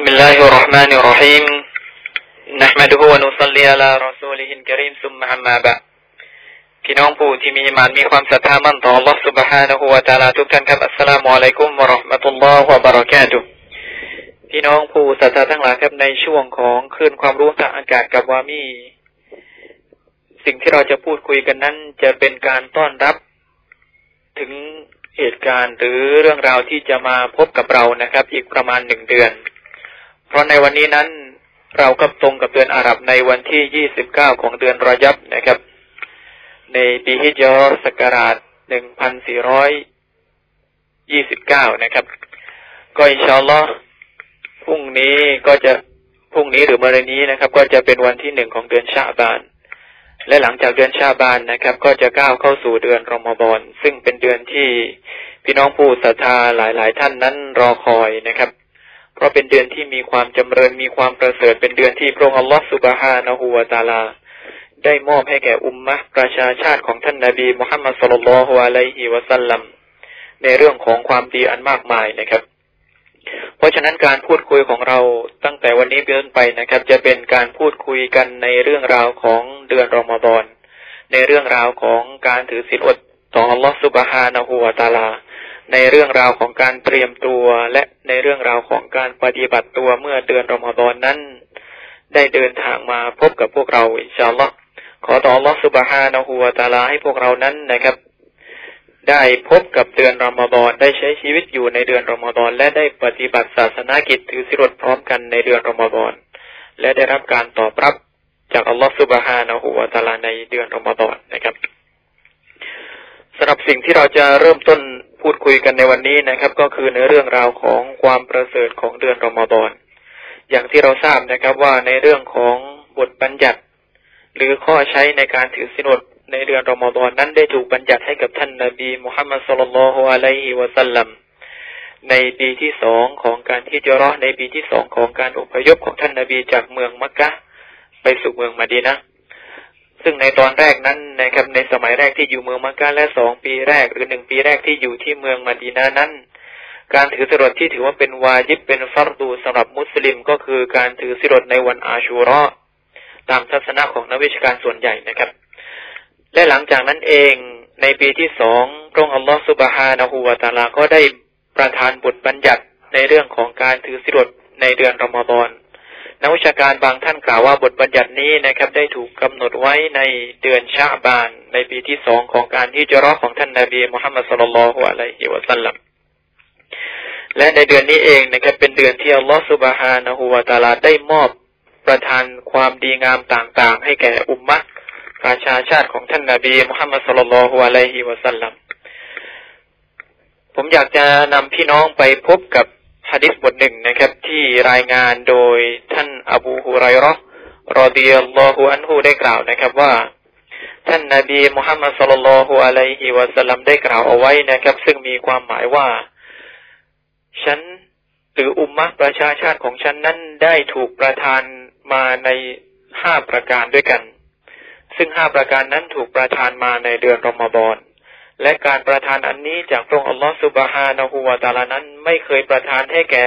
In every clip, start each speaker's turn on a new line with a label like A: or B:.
A: بسم الله الرحمن الرحيم نحمده ونصلي على رسوله الكريم ثم أما بعد พี่น้องผู้ที่มีมานมีความศรัทธามั่นต่อ Allah سبحانه และ تعالى ทุกท่านครับอัสสลามุอะลัยกุมวะเราะห์มะตุลลอฮ์วะบะเราะกาตุฮ์พี่น้องผู้ศรัทธาทั้งหลายครับในช่วงของคลื่นความรู้ทางอากาศกับวามี สิ่งที่เราจะพูดคุยกันนั้น จะเป็นการต้อนรับ ถึงเหตุการณ์หรือเรื่องราวที่จะมาพบกับเรานะครับ อีกประมาณหนึ่งเดือน เพราะในวันนี้นั้น เราก็ตรงกับเดือนอาหรับในวันที่ยี่สิบเก้าของเดือนรอยับนะครับ ในปีฮิจรัสกราชหนึ่งพันสี่ร้อยยี่สิบเก้านะครับ ก็อินชาอัลลอฮ์พรุ่งนี้ก็จะพรุ่งนี้หรือเมื่อนี้นะครับ ก็จะเป็นวันที่หนึ่งของเดือนชาบาน และหลังจากเดือนชาบานนะครับ ก็จะก้าวเข้าสู่เดือนรอมฎอนซึ่งเป็นเดือนที่พี่น้องผู้ศรัทธาหลาย ๆ ท่านนั้นรอคอยนะครับ ราะเป็นเดือนที่มีความจำเริญมีความประเสริฐเป็นเดือนที่พระองค์อัลลอฮฺสุบฮานะฮูวาตาลา ได้มอบให้แก่อุมมะประชาชาติของท่านนาบีมุฮัมมัดสุลลัลฮุอะลัยฮิวะสัลลัมในเรื่องของความดีอันมากมายนะครับ เพราะฉะนั้นการพูดคุยของเราตั้งแต่วันนี้เป็นไปนะครับ จะเป็นการพูดคุยกันในเรื่องราวของเดือนรอมฎอนในเรื่องราวของการถือศีลอดต่ออัลลอฮฺสุบฮานะฮูวาตาลา ในเรื่องราวของการเตรียมตัวและในเรื่องราวของการปฏิบัติตัวเมื่อเดือนรอมฎอนนั้น ได้เดินทางมาพบกับพวกเราอินชาอัลลอฮ์ขอต่ออัลลอฮฺสุบฮานะฮูวาตาลาให้พวกเรานั้นนะครับ ได้พบกับเดือนรอมฎอนได้ใช้ชีวิตอยู่ในเดือนรอมฎอนและได้ปฏิบัติศาสนากิจถือสิรดพร้อมกันในเดือนรอมฎอนและได้รับการตอบรับจากอัลลอฮฺสุบฮานะฮูวาตาลาในเดือนรอมฎอนนะครับ สำหรับสิ่งที่เราจะเริ่มต้นพูดคุยกันในวันนี้นะครับ ก็คือในเรื่องราวของความประเสริฐของเดือนรอมฎอนอย่างที่เราทราบนะครับว่าในเรื่องของบทบัญญัติ หรือข้อใช้ในการถือสินอดในเดือนรอมฎอนนั้นได้ถูกบัญญัติให้กับท่านนาบีมุฮัมมัดสุลลัลฮุอะลัยฮิวะสัลลัมในปีที่สองของการที่จะรอในปีที่สองของการอพยพของท่านนาบีจากเมืองมักกะไปสู่เมืองมาดีนะ ซึ่งในตอนแรกนั้นนะครับในสมัยแรกที่อยู่เมืองมักกะและสองปีแรก หรือหนึ่งปีแรกที่อยู่ที่เมืองมาดีนานั้น การถือสิรดที่ถือว่าเป็นวาญิบเป็นฟัรดูสำหรับมุสลิมก็คือการถือสิรดในวันอาชูรอตามทัศนะของนักวิชาการส่วนใหญ่นะครับ และหลังจากนั้นเองในปีที่สองพระองค์อัลลอฮฺสุบฮานะฮูวาตาลาก็ได้ประทานบทบัญญัติในเรื่องของการถือสิรดในเดือนรอมฎอน นักวิชาการบางท่านกล่าวว่าบทบัญญัตินี้นะครับ ได้ถูกกำหนดไว้ในเดือนชาบาน ในปีที่สองของการที่จะรอของท่านนาบีมุฮัมมัดสุลลัลฮุอะลัยฮิวะสัลลัมและในเดือนนี้เองนะครับ เป็นเดือนที่อัลลอฮฺสุบฮานะฮูวาตาลาได้มอบประทานความดีงามต่างๆ ให้แก่อุมมะประชาชาติของท่านนาบีมุฮัมมัดสุลลัลฮุอะลัยฮิวะสัลลัมผมอยากจะนำพี่น้องไปพบกับฮะดิษบทหนึ่งนะครับ ที่รายงานโดยท่าน อบูฮุไรรอรอดิยัลลอฮุอันฮูได้กล่าวนะครับว่า ท่านนาบีมุฮัมมัดสุลลัลฮุอะลัยฮิวะสัลลัมได้กล่าวเอาไว้นะครับ ซึ่งมีความหมายว่า ฉันหรืออุมมะประชาชาติของฉันนั้นได้ถูกประทานมาในห้าประการด้วยกัน ซึ่งห้าประการนั้นถูกประทานมาในเดือนรอมฎอนและการประทานอันนี้จากพระองค์อัลลอฮฺสุบฮานะฮูวาตาลานั้นไม่เคยประทานให้แก่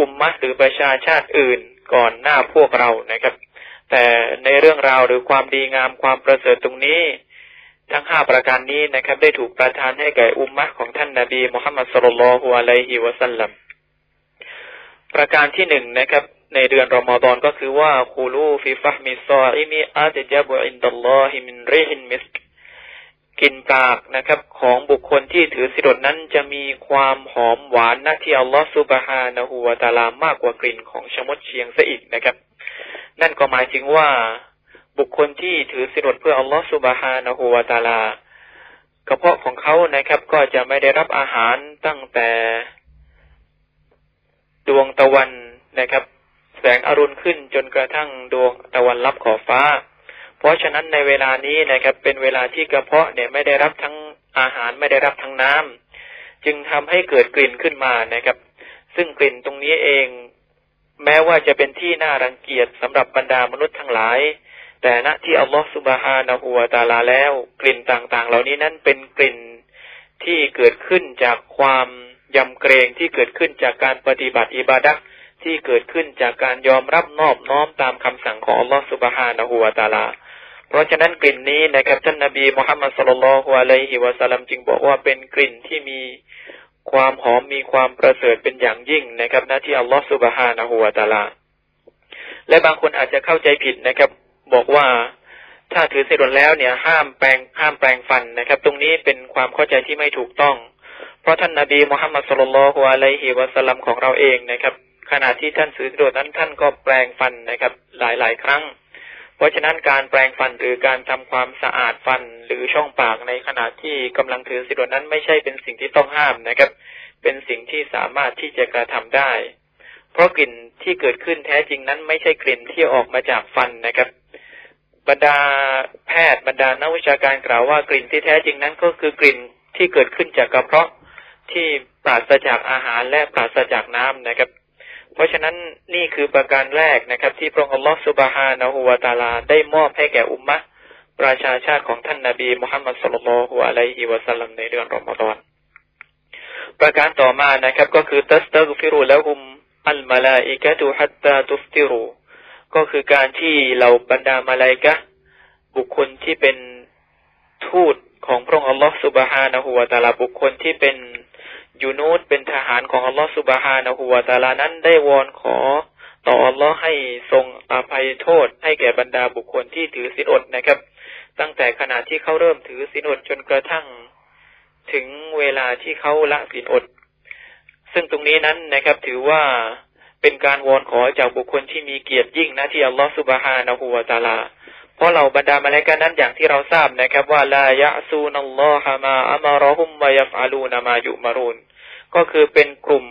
A: อุมมะหรือประชาชาติอื่น ก่อนหน้าพวกเรานะครับ แต่ในเรื่องราวหรือความดีงามความประเสริฐตรงนี้ ทั้งห้าประการนี้นะครับ ได้ถูกประทานให้แก่อุมมะของท่านนาบีมุฮัมมัดสุลลัลฮุอะลัยฮิวะสัลลัมประการที่หนึ่งนะครับ ในเดือนรอมฎอนก็คือว่าخلوف فم الصائم أطيب عند الله من ريح المسك กลิ่นปากนะครับ ของบุคคลที่ถือศีลอดนั้นจะมีความหอมหวานนะที่อัลลอฮฺسبحانه وتعالىมากกว่ากลิ่นของชะมดเชียงซะอีกนะครับ นั่นก็หมายถึงว่าบุคคลที่ถือศีลอดเพื่ออัลลอฮฺسبحانه وتعالىกระเพาะของเขานะครับ ก็จะไม่ได้รับอาหารตั้งแต่ดวงตะวันนะครับ แสงอรุณขึ้นจนกระทั่งดวงตะวันลับขอบฟ้า เพราะฉะนั้นในเวลานี้นะครับ เป็นเวลาที่กระเพาะเนี่ยไม่ได้รับทั้งอาหารไม่ได้รับทั้งน้ำจึงทำให้เกิดกลิ่นขึ้นมานะครับ ซึ่งกลิ่นตรงนี้เอง แม้ว่าจะเป็นที่น่ารังเกียจสำหรับบรรดามนุษย์ทั้งหลาย แต่ณที่อัลลอฮฺสุบฮานะฮูวาตาลาแล้ว กลิ่นต่างๆ เหล่านี้นั้นเป็นกลิ่นที่เกิดขึ้นจากความยำเกรงที่เกิดขึ้นจากการปฏิบัติอิบาดะทที่เกิดขึ้นจากการยอมรับนอบน้อมตามคำสั่งของอัลลอฮฺสุบฮานะฮูวาตาลา เพราะฉะนั้นกลิ่นนี้นะครับท่านนบีมุฮัมมัดสุลลัลฮุอะลัยฮิวะสัลลัมจึงบอกว่าเป็นกลิ่นที่มีความหอมมีความประเสริฐเป็นอย่างยิ่งนะครับนะที่อัลลอฮฺสุบฮานะฮูวาตาลา และบางคนอาจจะเข้าใจผิดนะครับ บอกว่าถ้าถือสิรนแล้วเนี่ย ห้ามแปลงห้ามแปลงฟันนะครับ ตรงนี้เป็นความเข้าใจที่ไม่ถูกต้อง เพราะท่านนาบีมุฮัมมัดสุลลัลฮุอะลัยฮิวะสัลลัมของเราเองนะครับ ขณะที่ท่านถือสิรนนั้นท่านก็แปลงฟันนะครับ หลายๆ ครั้ง เพราะฉะนั้นการแปลงฟันหรือการทำความสะอาดฟันหรือช่องปากในขณะที่กำลังถือสิรนนั้นไม่ใช่เป็นสิ่งที่ต้องห้ามนะครับ เป็นสิ่งที่สามารถที่จะกระทำได้ เพราะกลิ่นที่เกิดขึ้นแท้จริงนั้น ไม่ใช่กลิ่นที่ออกมาจากฟันนะครับ บรรดาแพทย์บรรดานักวิชาการกล่าวว่ากลิ่นที่แท้จริงนั้นก็คือกลิ่นที่เกิดขึ้นจากกระเพาะที่ปราศจากอาหารและปราศจากน้ำนะครับ เพราะฉะนั้นนี่คือประการแรกนะครับ ที่พระองค์อัลลอฮฺสุบฮานะฮูวาตาลา ได้มอบให้แก่อุมมะประชาชาติของท่านนาบีมุฮัมมัดสุลลัลฮุอะลัยฮิวะสัลลัมในเดือนรอมฎอนประการต่อมานะครับ ก็คือตัสตักฟิรุละหุมอัลมาลาอิกะตุฮัตตาตุฟติรูก็คือการที่เราบรรดามาลายกะบุคคลที่เป็นทูตของพระองค์อัลลอฮฺสุบฮานะฮูวาตาลาบุคคลที่เป็น ยูนูตเป็นทหารของอัลลอฮฺสุบฮานะฮูวาตาลานั้นได้วอนขอ ต่ออัลลอฮ์ให้ทรงอภัยโทษ ให้แก่บรรดาบุคคลที่ถือศีลอดนะครับ ตั้งแต่ขณะที่เขาเริ่มถือศีลอดจนกระทั่งถึงเวลาที่เขาละศีลอด ซึ่งตรงนี้นั้นนะครับ ถือว่าเป็นการวอนขอจากบุคคลที่มีเกียรติยิ่งนะที่อัลลอฮฺสุบฮานะฮูวาตาลา เพราะเราบรรดามาเลกานั้นอย่างที่เราทราบนะครับ ว่าลายะซูนัลลอฮะมาอัมารอฮุมวยัฟอาลูนามายุมารุนก็คือเป็นกลุ่ม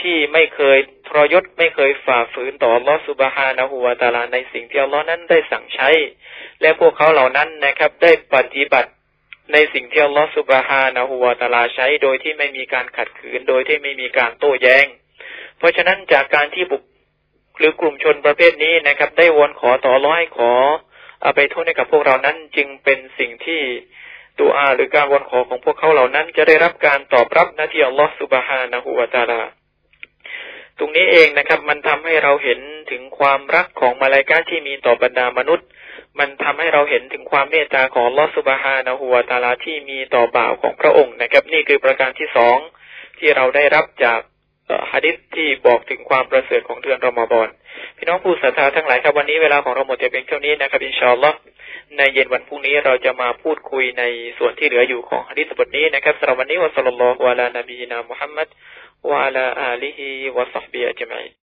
A: ที่ไม่เคยทรยศไม่เคยฝ่าฝืนต่อลอสุบฮานะฮูวาตาลาในสิ่งที่อัลลอฮ์นั้นได้สั่งใช้ และพวกเขาเหล่านั้นนะครับ ได้ปฏิบัติในสิ่งที่อัลลอฮฺสุบฮานะฮูวาตาลาใช้ โดยที่ไม่มีการขัดขืน โดยที่ไม่มีการโต้แย้ง เพราะฉะนั้นจากการที่บุค หรือกลุ่มชนประเภทนี้นะครับ ได้วอนขอต่อร้อยขอเอาไปโทษให้กับพวกเรานั้นจึงเป็นสิ่งที่ตัวอาหรือการวอนขอของพวกเขาเหล่านั้น จะได้รับการตอบรับนะที่อัลลอฮฺสุบฮานะฮูวาตาลาตรงนี้เองนะครับ มันทำให้เราเห็นถึงความรักของมาลายกาที่มีต่อบรรดามนุษย์ มันทำให้เราเห็นถึงความเมตตาของลอสุบฮานะฮูวาตาลาที่มีต่อบ่าวของพระองค์นะครับ นี่คือประการที่สองที่เราได้รับจาก ฮะดิษที่บอกถึงความประเสริฐของเดือนรอมฎอนพี่น้องผู้ศรัทธาทั้งหลายครับวันนี้เวลาของเราหมดแต่เพียงเท่านี้นะครับอินชาอัลลอฮ์ในเย็นวันพรุ่งนี้เราจะมาพูดคุยในส่วนที่เหลืออยู่ของฮะดิษบทนี้นะครับสำหรับวันนี้วัสัลลัลลอฮุอะลานบีนามุฮัมมัดวะอะลาอาลีฮิวะซัฮบิอัจมัย